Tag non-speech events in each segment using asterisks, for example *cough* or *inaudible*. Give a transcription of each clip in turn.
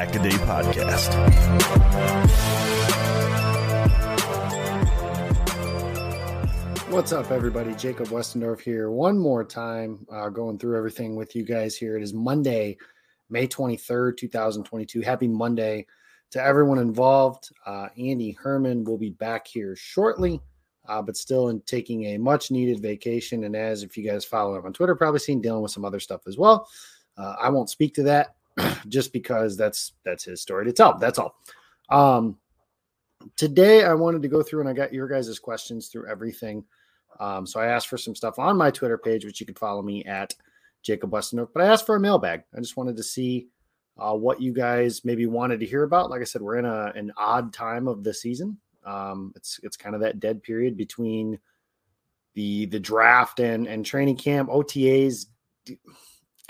Day Podcast. What's up, everybody? Jacob Westendorf here. One more time, uh, going through everything with you guys here. It is Monday, May 23rd, 2022. Happy Monday to everyone involved. Uh, Andy Herman will be back here shortly uh, but still in taking a much needed vacation. And as if you guys follow him on Twitter, probably seen dealing with some other stuff as well. Uh, I won't speak to that *clears throat* just because that's that's his story to tell. That's all. Um, today I wanted to go through and I got your guys' questions through everything. Um, so I asked for some stuff on my Twitter page, which you can follow me at Jacob Westendorf. But I asked for a mailbag. I just wanted to see uh, what you guys maybe wanted to hear about. Like I said, we're in a, an odd time of the season. Um, it's it's kind of that dead period between the the draft and and training camp. OTAs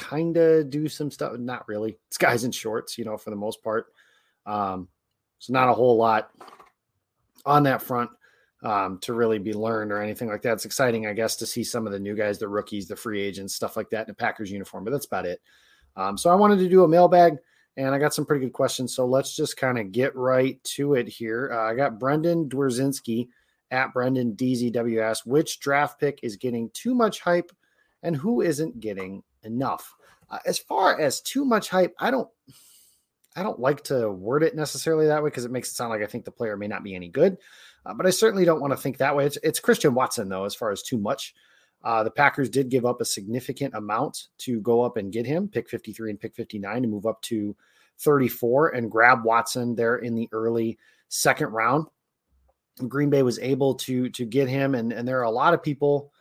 kind of do some stuff. Not really. It's guys in shorts, you know, for the most part. Um, so not a whole lot on that front um, to really be learned or anything like that. It's exciting, I guess, to see some of the new guys, the rookies, the free agents, stuff like that in a Packers uniform. But that's about it. Um, so I wanted to do a mailbag and I got some pretty good questions. So let's just kind of get right to it here. Uh, I got Brendan Dwerzinski at Brendan DZWS. Which draft pick is getting too much hype and who isn't getting enough? Uh, as far as too much hype, I don't. I don't like to word it necessarily that way because it makes it sound like I think the player may not be any good. Uh, but I certainly don't want to think that way. It's, it's Christian Watson, though, as far as too much. Uh, the Packers did give up a significant amount to go up and get him, pick 53 and pick 59 to move up to 34 and grab Watson there in the early second round. Green Bay was able to to get him, and, and there are a lot of people,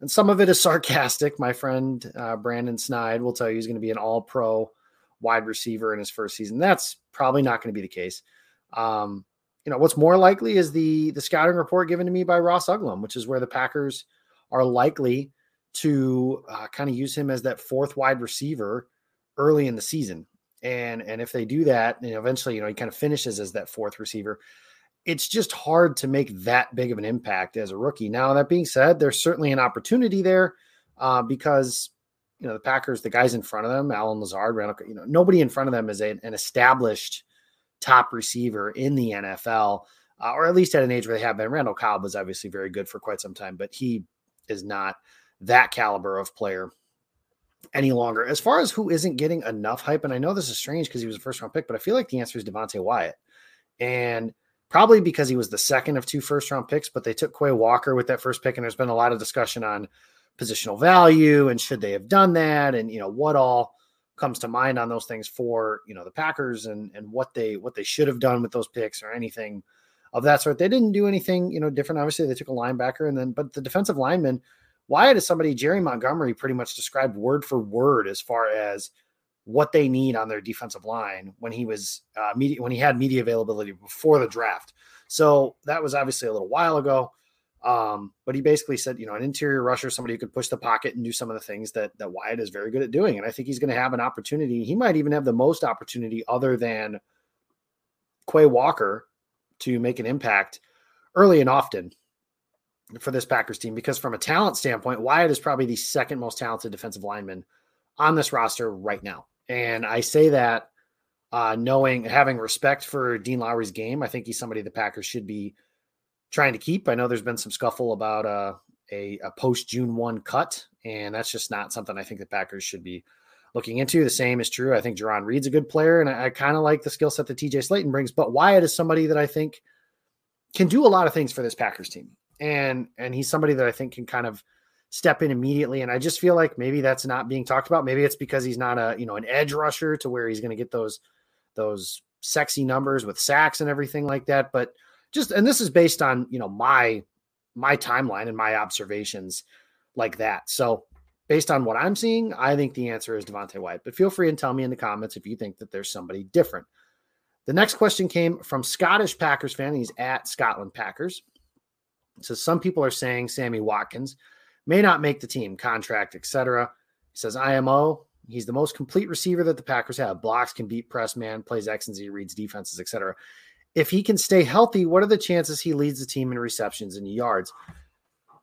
and some of it is sarcastic. My friend uh, Brandon Snide will tell you he's going to be an all pro wide receiver in his first season. That's probably not going to be the case. Um, you know, what's more likely is the the scouting report given to me by Ross Uglem, which is where the Packers – are likely to uh, kind of use him as that fourth wide receiver early in the season. And and if they do that, and eventually, you know, he kind of finishes as that fourth receiver. It's just hard to make that big of an impact as a rookie. Now, that being said, there's certainly an opportunity there uh, because you know the Packers, the guys in front of them, Allen Lazard, Randall, you know, nobody in front of them is a, an established top receiver in the NFL, uh, or at least at an age where they have been. Randall Cobb was obviously very good for quite some time, but he is not that caliber of player any longer. As far as who isn't getting enough hype, and I know this is strange because he was a first round pick, but I feel like the answer is Devonte Wyatt. And probably because he was the second of two first round picks, but they took Quay Walker with that first pick. And there's been a lot of discussion on positional value and should they have done that and you know what all comes to mind on those things for you know the Packers and and what they what they should have done with those picks or anything of that sort. They didn't do anything, you know, different. Obviously, they took a linebacker and then, but the defensive lineman, Wyatt is somebody Jerry Montgomery pretty much described word for word as far as what they need on their defensive line when he was uh, media when he had media availability before the draft. So that was obviously a little while ago. Um, but he basically said, you know, an interior rusher, somebody who could push the pocket and do some of the things that that Wyatt is very good at doing. And I think he's going to have an opportunity. He might even have the most opportunity other than Quay Walker to make an impact early and often for this Packers team because from a talent standpoint, Wyatt is probably the second most talented defensive lineman on this roster right now. And I say that uh, knowing, having respect for Dean Lowry's game. I think he's somebody the Packers should be trying to keep. I know there's been some scuffle about uh, a, a post June 1 cut, and that's just not something I think the Packers should be looking into. The same is true. I think Jarran Reed's a good player, and I, I kind of like the skill set that TJ Slaton brings, but Wyatt is somebody that I think can do a lot of things for this Packers team. And and he's somebody that I think can kind of step in immediately. And I just feel like maybe that's not being talked about. Maybe it's because he's not a, you know, an edge rusher to where he's going to get those those sexy numbers with sacks and everything like that. But just and this is based on, you know, my my timeline and my observations like that. So based on what I'm seeing, I think the answer is Devonte Wyatt. But feel free and tell me in the comments if you think that there's somebody different. The next question came from Scottish Packers fan. He's at Scotland Packers. So some people are saying Sammy Watkins may not make the team, contract, etc. He says IMO. He's the most complete receiver that the Packers have. Blocks, can beat press man, plays X and Z, reads defenses, etc. If he can stay healthy, what are the chances he leads the team in receptions and yards?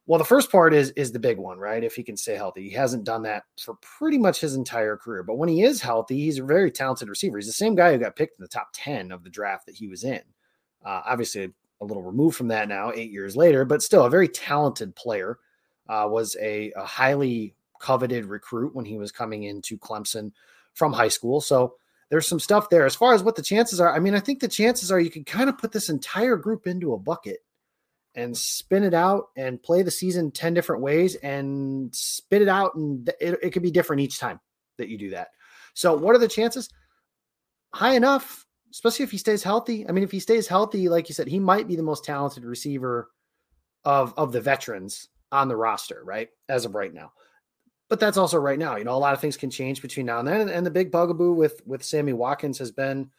Well, the first part is is the big one, right? If he can stay healthy, he hasn't done that for pretty much his entire career. But when he is healthy, he's a very talented receiver. He's the same guy who got picked in the top ten of the draft that he was in. Uh, obviously, a little removed from that now, eight years later, but still a very talented player. Uh, was a, a highly coveted recruit when he was coming into Clemson from high school. So there's some stuff there. As far as what the chances are, I mean, I think the chances are you can kind of put this entire group into a bucket and spin it out and play the season 10 different ways and spit it out. And it, it could be different each time that you do that. So, what are the chances? High enough, especially if he stays healthy. I mean, if he stays healthy, like you said, he might be the most talented receiver of, of the veterans on the roster, right? As of right now. But that's also right now. You know, a lot of things can change between now and then. And, the big bugaboo with with Sammy Watkins has been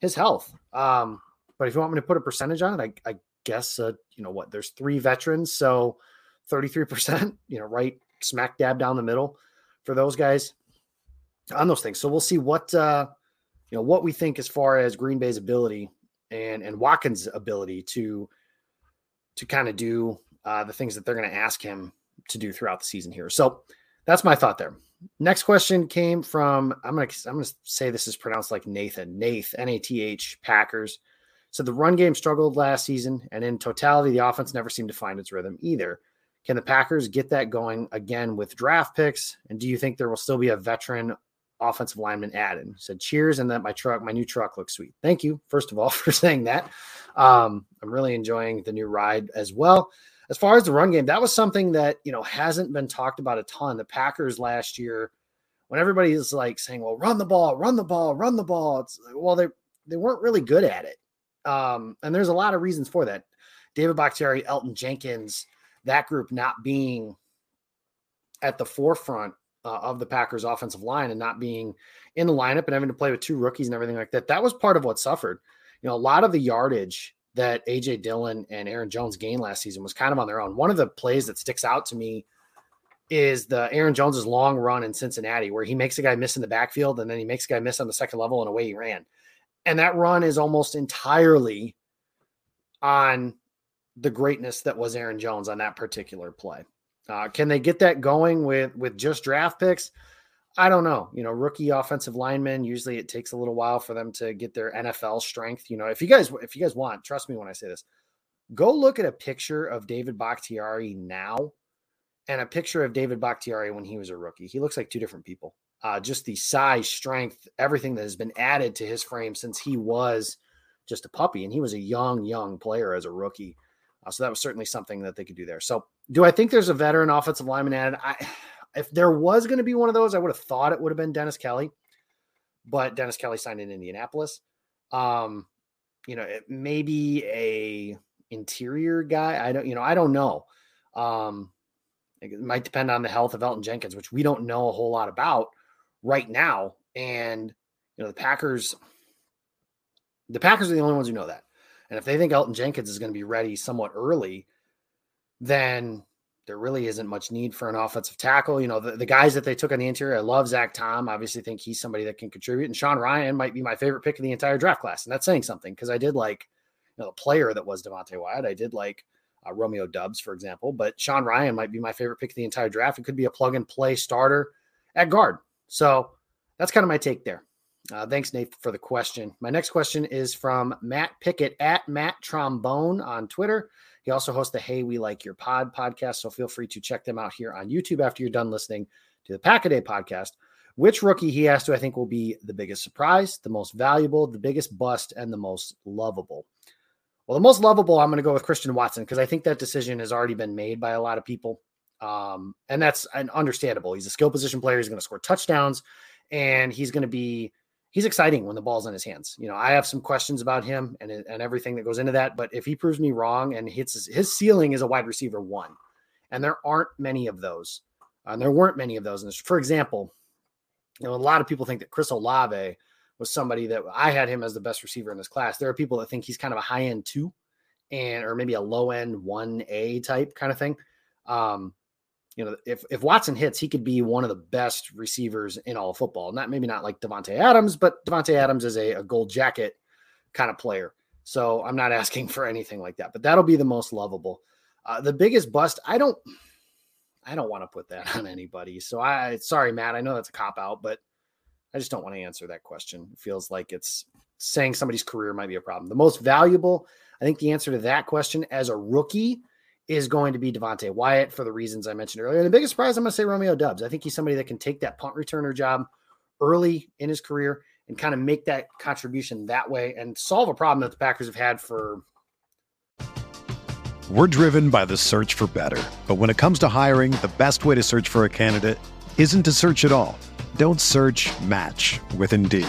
his health. Um, but if you want me to put a percentage on it, I, I guess uh, you know what, there's three veterans, so 33%, you know, right smack dab down the middle for those guys on those things. So we'll see what uh you know what we think as far as Green Bay's ability and and Watkins' ability to to kind of do uh, the things that they're going to ask him to do throughout the season here. So that's my thought there. Next question came from I'm gonna I'm gonna say this is pronounced like Nathan Nath N A T H Packers. So the run game struggled last season, and in totality, the offense never seemed to find its rhythm either. Can the Packers get that going again with draft picks? And do you think there will still be a veteran offensive lineman added? He said, cheers, and that my truck, my new truck looks sweet. Thank you, first of all, *laughs* for saying that. Um, I'm really enjoying the new ride as well. As far as the run game, that was something that you know hasn't been talked about a ton. The Packers last year, when everybody is like saying, "Well, run the ball, run the ball, run the ball," it's well, they they weren't really good at it. Um, and there's a lot of reasons for that. David Bakhtiari, Elgton Jenkins, that group not being at the forefront uh, of the Packers offensive line and not being in the lineup and having to play with two rookies and everything like that. That was part of what suffered. You know, a lot of the yardage that AJ Dillon and Aaron Jones gained last season was kind of on their own. One of the plays that sticks out to me is the Aaron Jones's long run in Cincinnati, where he makes a guy miss in the backfield and then he makes a guy miss on the second level and away he ran. And that run is almost entirely on the greatness that was Aaron Jones on that particular play. Uh, can they get that going with with just draft picks? I don't know. You know, rookie offensive linemen usually it takes a little while for them to get their NFL strength. You know, if you guys if you guys want, trust me when I say this, go look at a picture of David Bakhtiari now and a picture of David Bakhtiari when he was a rookie. He looks like two different people uh, just the size, strength, everything that has been added to his frame since he was just a puppy. And he was a young, young player as a rookie. Uh, so that was certainly something that they could do there. So, do I think there's a veteran offensive lineman added? I, if there was going to be one of those, I would have thought it would have been Dennis Kelly, but Dennis Kelly signed in Indianapolis. Um, you know, it maybe a interior guy. I don't, you know, I don't know. Um, it might depend on the health of Elgton Jenkins, which we don't know a whole lot about right now. And you know, the Packers, the Packers are the only ones who know that. And if they think Elgton Jenkins is going to be ready somewhat early, then there really isn't much need for an offensive tackle. You know, the, the guys that they took on the interior, I love Zach Tom. Obviously, think he's somebody that can contribute. And Sean Rhyan might be my favorite pick of the entire draft class. And that's saying something because I did like, you know, the player that was Devonte Wyatt. I did like uh, Romeo Doubs, for example. But Sean Rhyan might be my favorite pick of the entire draft. It could be a plug and play starter at guard. So that's kind of my take there. Uh, thanks, Nate, for the question. My next question is from Matt Pickett at Matt Trombone on Twitter. He also hosts the Hey We Like Your Pod podcast. So feel free to check them out here on YouTube after you're done listening to the Pack a Day podcast. Which rookie he has to, I think, will be the biggest surprise, the most valuable, the biggest bust, and the most lovable. Well, the most lovable, I'm going to go with Christian Watson because I think that decision has already been made by a lot of people. Um, and that's an understandable. He's a skill position player. He's going to score touchdowns and he's going to be he's exciting when the ball's in his hands. You know, I have some questions about him and and everything that goes into that, but if he proves me wrong and hits his, his ceiling is a wide receiver one, and there aren't many of those, and there weren't many of those. And for example, you know, a lot of people think that Chris Olave was somebody that I had him as the best receiver in this class. There are people that think he's kind of a high end two, and or maybe a low end one A type kind of thing. Um, you know, if if Watson hits, he could be one of the best receivers in all of football. Not maybe not like Davante Adams, but Davante Adams is a, a gold jacket kind of player. So I'm not *laughs* asking for anything like that, but that'll be the most lovable. Uh, the biggest bust, I don't, I don't want to put that *laughs* on anybody. So I, sorry, Matt, I know that's a cop out, but I just don't want to answer that question. It feels like it's saying somebody's career might be a problem. The most valuable, I think the answer to that question as a rookie is going to be Devonte Wyatt for the reasons I mentioned earlier. And the biggest surprise, I'm going to say Romeo Doubs. I think he's somebody that can take that punt returner job early in his career and kind of make that contribution that way and solve a problem that the Packers have had for. We're driven by the search for better. But when it comes to hiring, the best way to search for a candidate isn't to search at all. Don't search match with Indeed.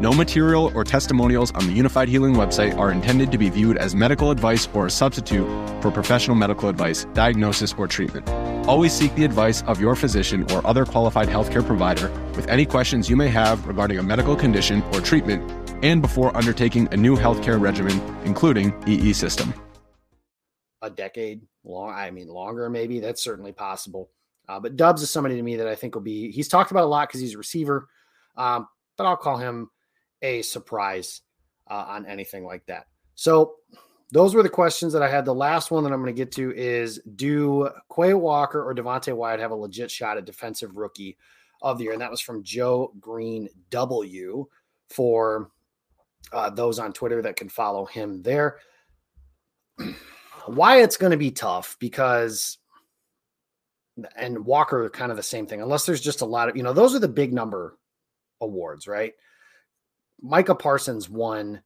No material or testimonials on the Unifyd Healing website are intended to be viewed as medical advice or a substitute for professional medical advice, diagnosis, or treatment. Always seek the advice of your physician or other qualified healthcare provider with any questions you may have regarding a medical condition or treatment and before undertaking a new healthcare regimen, including EE system. A decade long, I mean, longer, maybe. That's certainly possible. Uh, but Doubs is somebody to me that I think will be, he's talked about a lot because he's a receiver, um, but I'll call him a surprise uh, on anything like that. So those were the questions that I had. The last one that I'm going to get to is Do Quay Walker or Devonte Wyatt have a legit shot at defensive rookie of the year? And that was from Joe Green W for uh, those on Twitter that can follow him there. Wyatt's going to be tough because, and Walker, kind of the same thing, unless there's just a lot of, you know, those are the big number awards, right? Micah Parsons won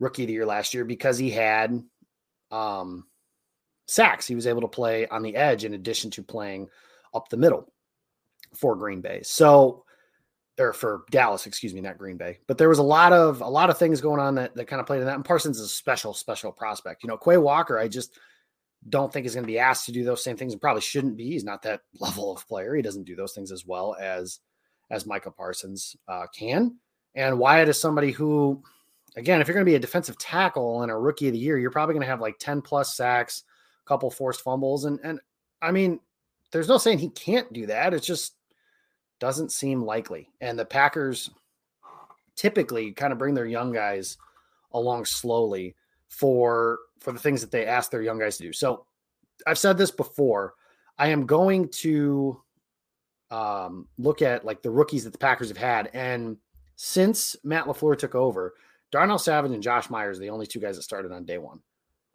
rookie of the year last year because he had um, sacks. He was able to play on the edge in addition to playing up the middle for Green Bay. So, or for Dallas, excuse me, not Green Bay. But there was a lot of a lot of things going on that that kind of played in that. And Parsons is a special, special prospect. You know, Quay Walker, I just don't think is going to be asked to do those same things and probably shouldn't be. He's not that *laughs* level of player. He doesn't do those things as well as as Micah Parsons uh, can. And Wyatt is somebody who, again, if you're going to be a defensive tackle and a rookie of the year, you're probably going to have like 10 plus sacks, a couple forced fumbles. And, and I mean, there's no saying he can't do that. It just doesn't seem likely. And the Packers typically kind of bring their young guys along slowly for for the things that they ask their young guys to do. So I've said this before. I am going to um, look at like the rookies that the Packers have had, and since Matt LaFleur took over, Darnell Savage and Josh Myers are the only two guys that started on day one.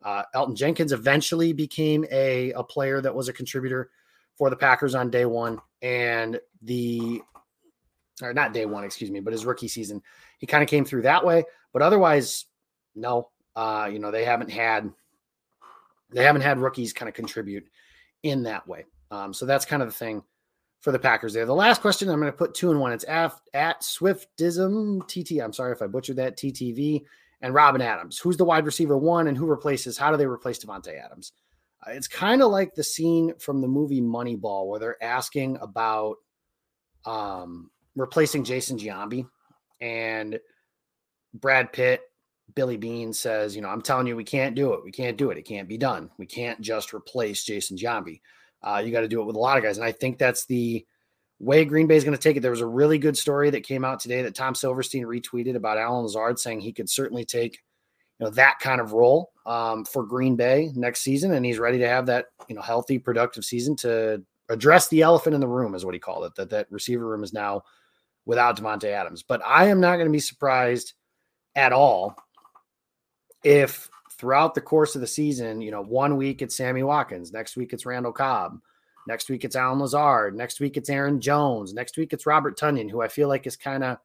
Uh, Elgton Jenkins eventually became a, a player that was a contributor for the Packers on day one, and the or not day one, excuse me, but his rookie season, he kind of came through that way. But otherwise, no, uh, you know, they haven't had they haven't had rookies kind of contribute in that way. Um, so that's kind of the thing for the Packers there. The last question I'm going to put two in one. It's at, Swiftism TT. I'm sorry if I butchered that TTV and Robin Adams. Who's the wide receiver one and who replaces? How do they replace Davante Adams? Uh, it's kind of like the scene from the movie Moneyball where they're asking about um, replacing Jason Giambi and Brad Pitt Billy Beane says, you know, I'm telling you, we can't do it. We can't do it. It can't be done. We can't just replace Jason Giambi. Uh, you got to do it with a lot of guys. And I think that's the way Green Bay is going to take it. There was a really good story that came out today that Tom Silverstein retweeted about Allen Lazard saying he could certainly take, you know, that kind of role um, for Green Bay next season. And he's ready to have that, you know, healthy, productive season to address the elephant in the room is what he called it, that that receiver room is now without Davante Adams. But I am not going to be surprised at all if throughout the course of the season, you know, one week it's Sammy Watkins, next week it's Randall Cobb, next week it's Allen Lazard, next week it's Aaron Jones, next week it's Robert Tonyan, who I feel like is kind of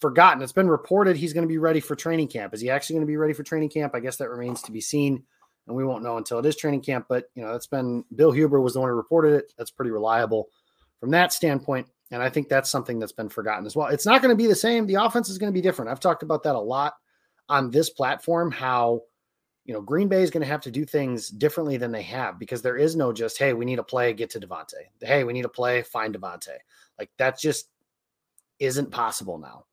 forgotten. It's been reported he's going to be ready for training camp. Is he actually going to be ready for training camp? I guess that remains to be seen, and we won't know until it is training camp. But you know, that's been Bill Huber was the one who reported it. That's pretty reliable from that standpoint. And I think that's something that's been forgotten as well. It's not going to be the same. The offense is going to be different. I've talked about that a lot on this platform how you know Green Bay is going to have to do things differently than they have because there is no just hey we need a play get to Davante hey we need a play find Davante like that just isn't possible now.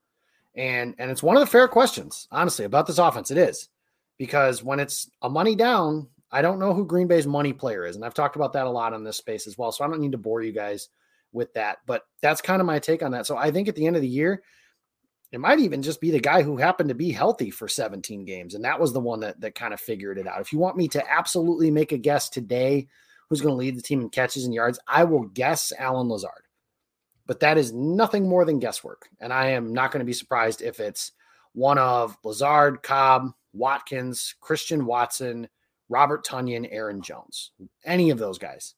And and it's one of the fair questions honestly about this offense. It is. Because when it's a money down I don't know who Green Bay's money player is and I've talked about that a lot in this space as well so I don't need to bore you guys with that but that's kind of my take on that. So I think at the end of the year it might even just be the guy who happened to be healthy for 17 games. And that was the one that, that kind of figured it out. If you want me to absolutely make a guess today who's going to lead the team in catches and yards, I will guess Allen Lazard. But that is nothing more than guesswork. And I am not going to be surprised if it's one of Lazard, Cobb, Watkins, Christian Watson, Robert Tonyan, Aaron Jones. Any of those guys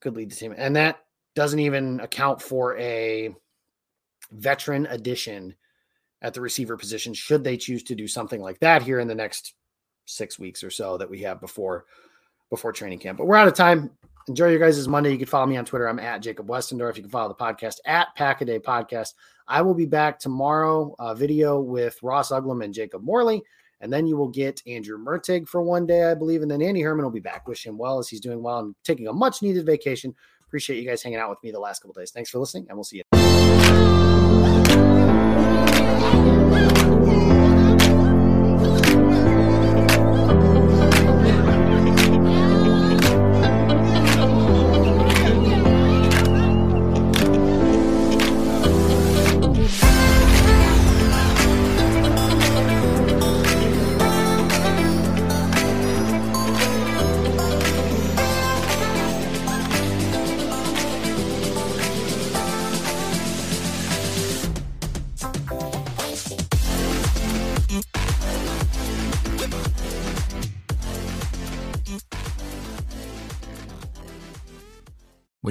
could lead the team. And that doesn't even account for a veteran addition at the receiver position should they choose to do something like that here in the next six weeks or so that we have before before training camp. But we're out of time. Enjoy your guys' Monday. You can follow me on Twitter. I'm at Jacob Westendorf. You can follow the podcast at Pack a Day Podcast. I will be back tomorrow, uh, video with Ross Uglem and Jacob Morley. And then you will get Andrew Mertig for one day, I believe. And then Andy Herman will be back. Wish him well as he's doing well and taking a much needed vacation. Appreciate you guys hanging out with me the last couple days. Thanks for listening, and we'll see you.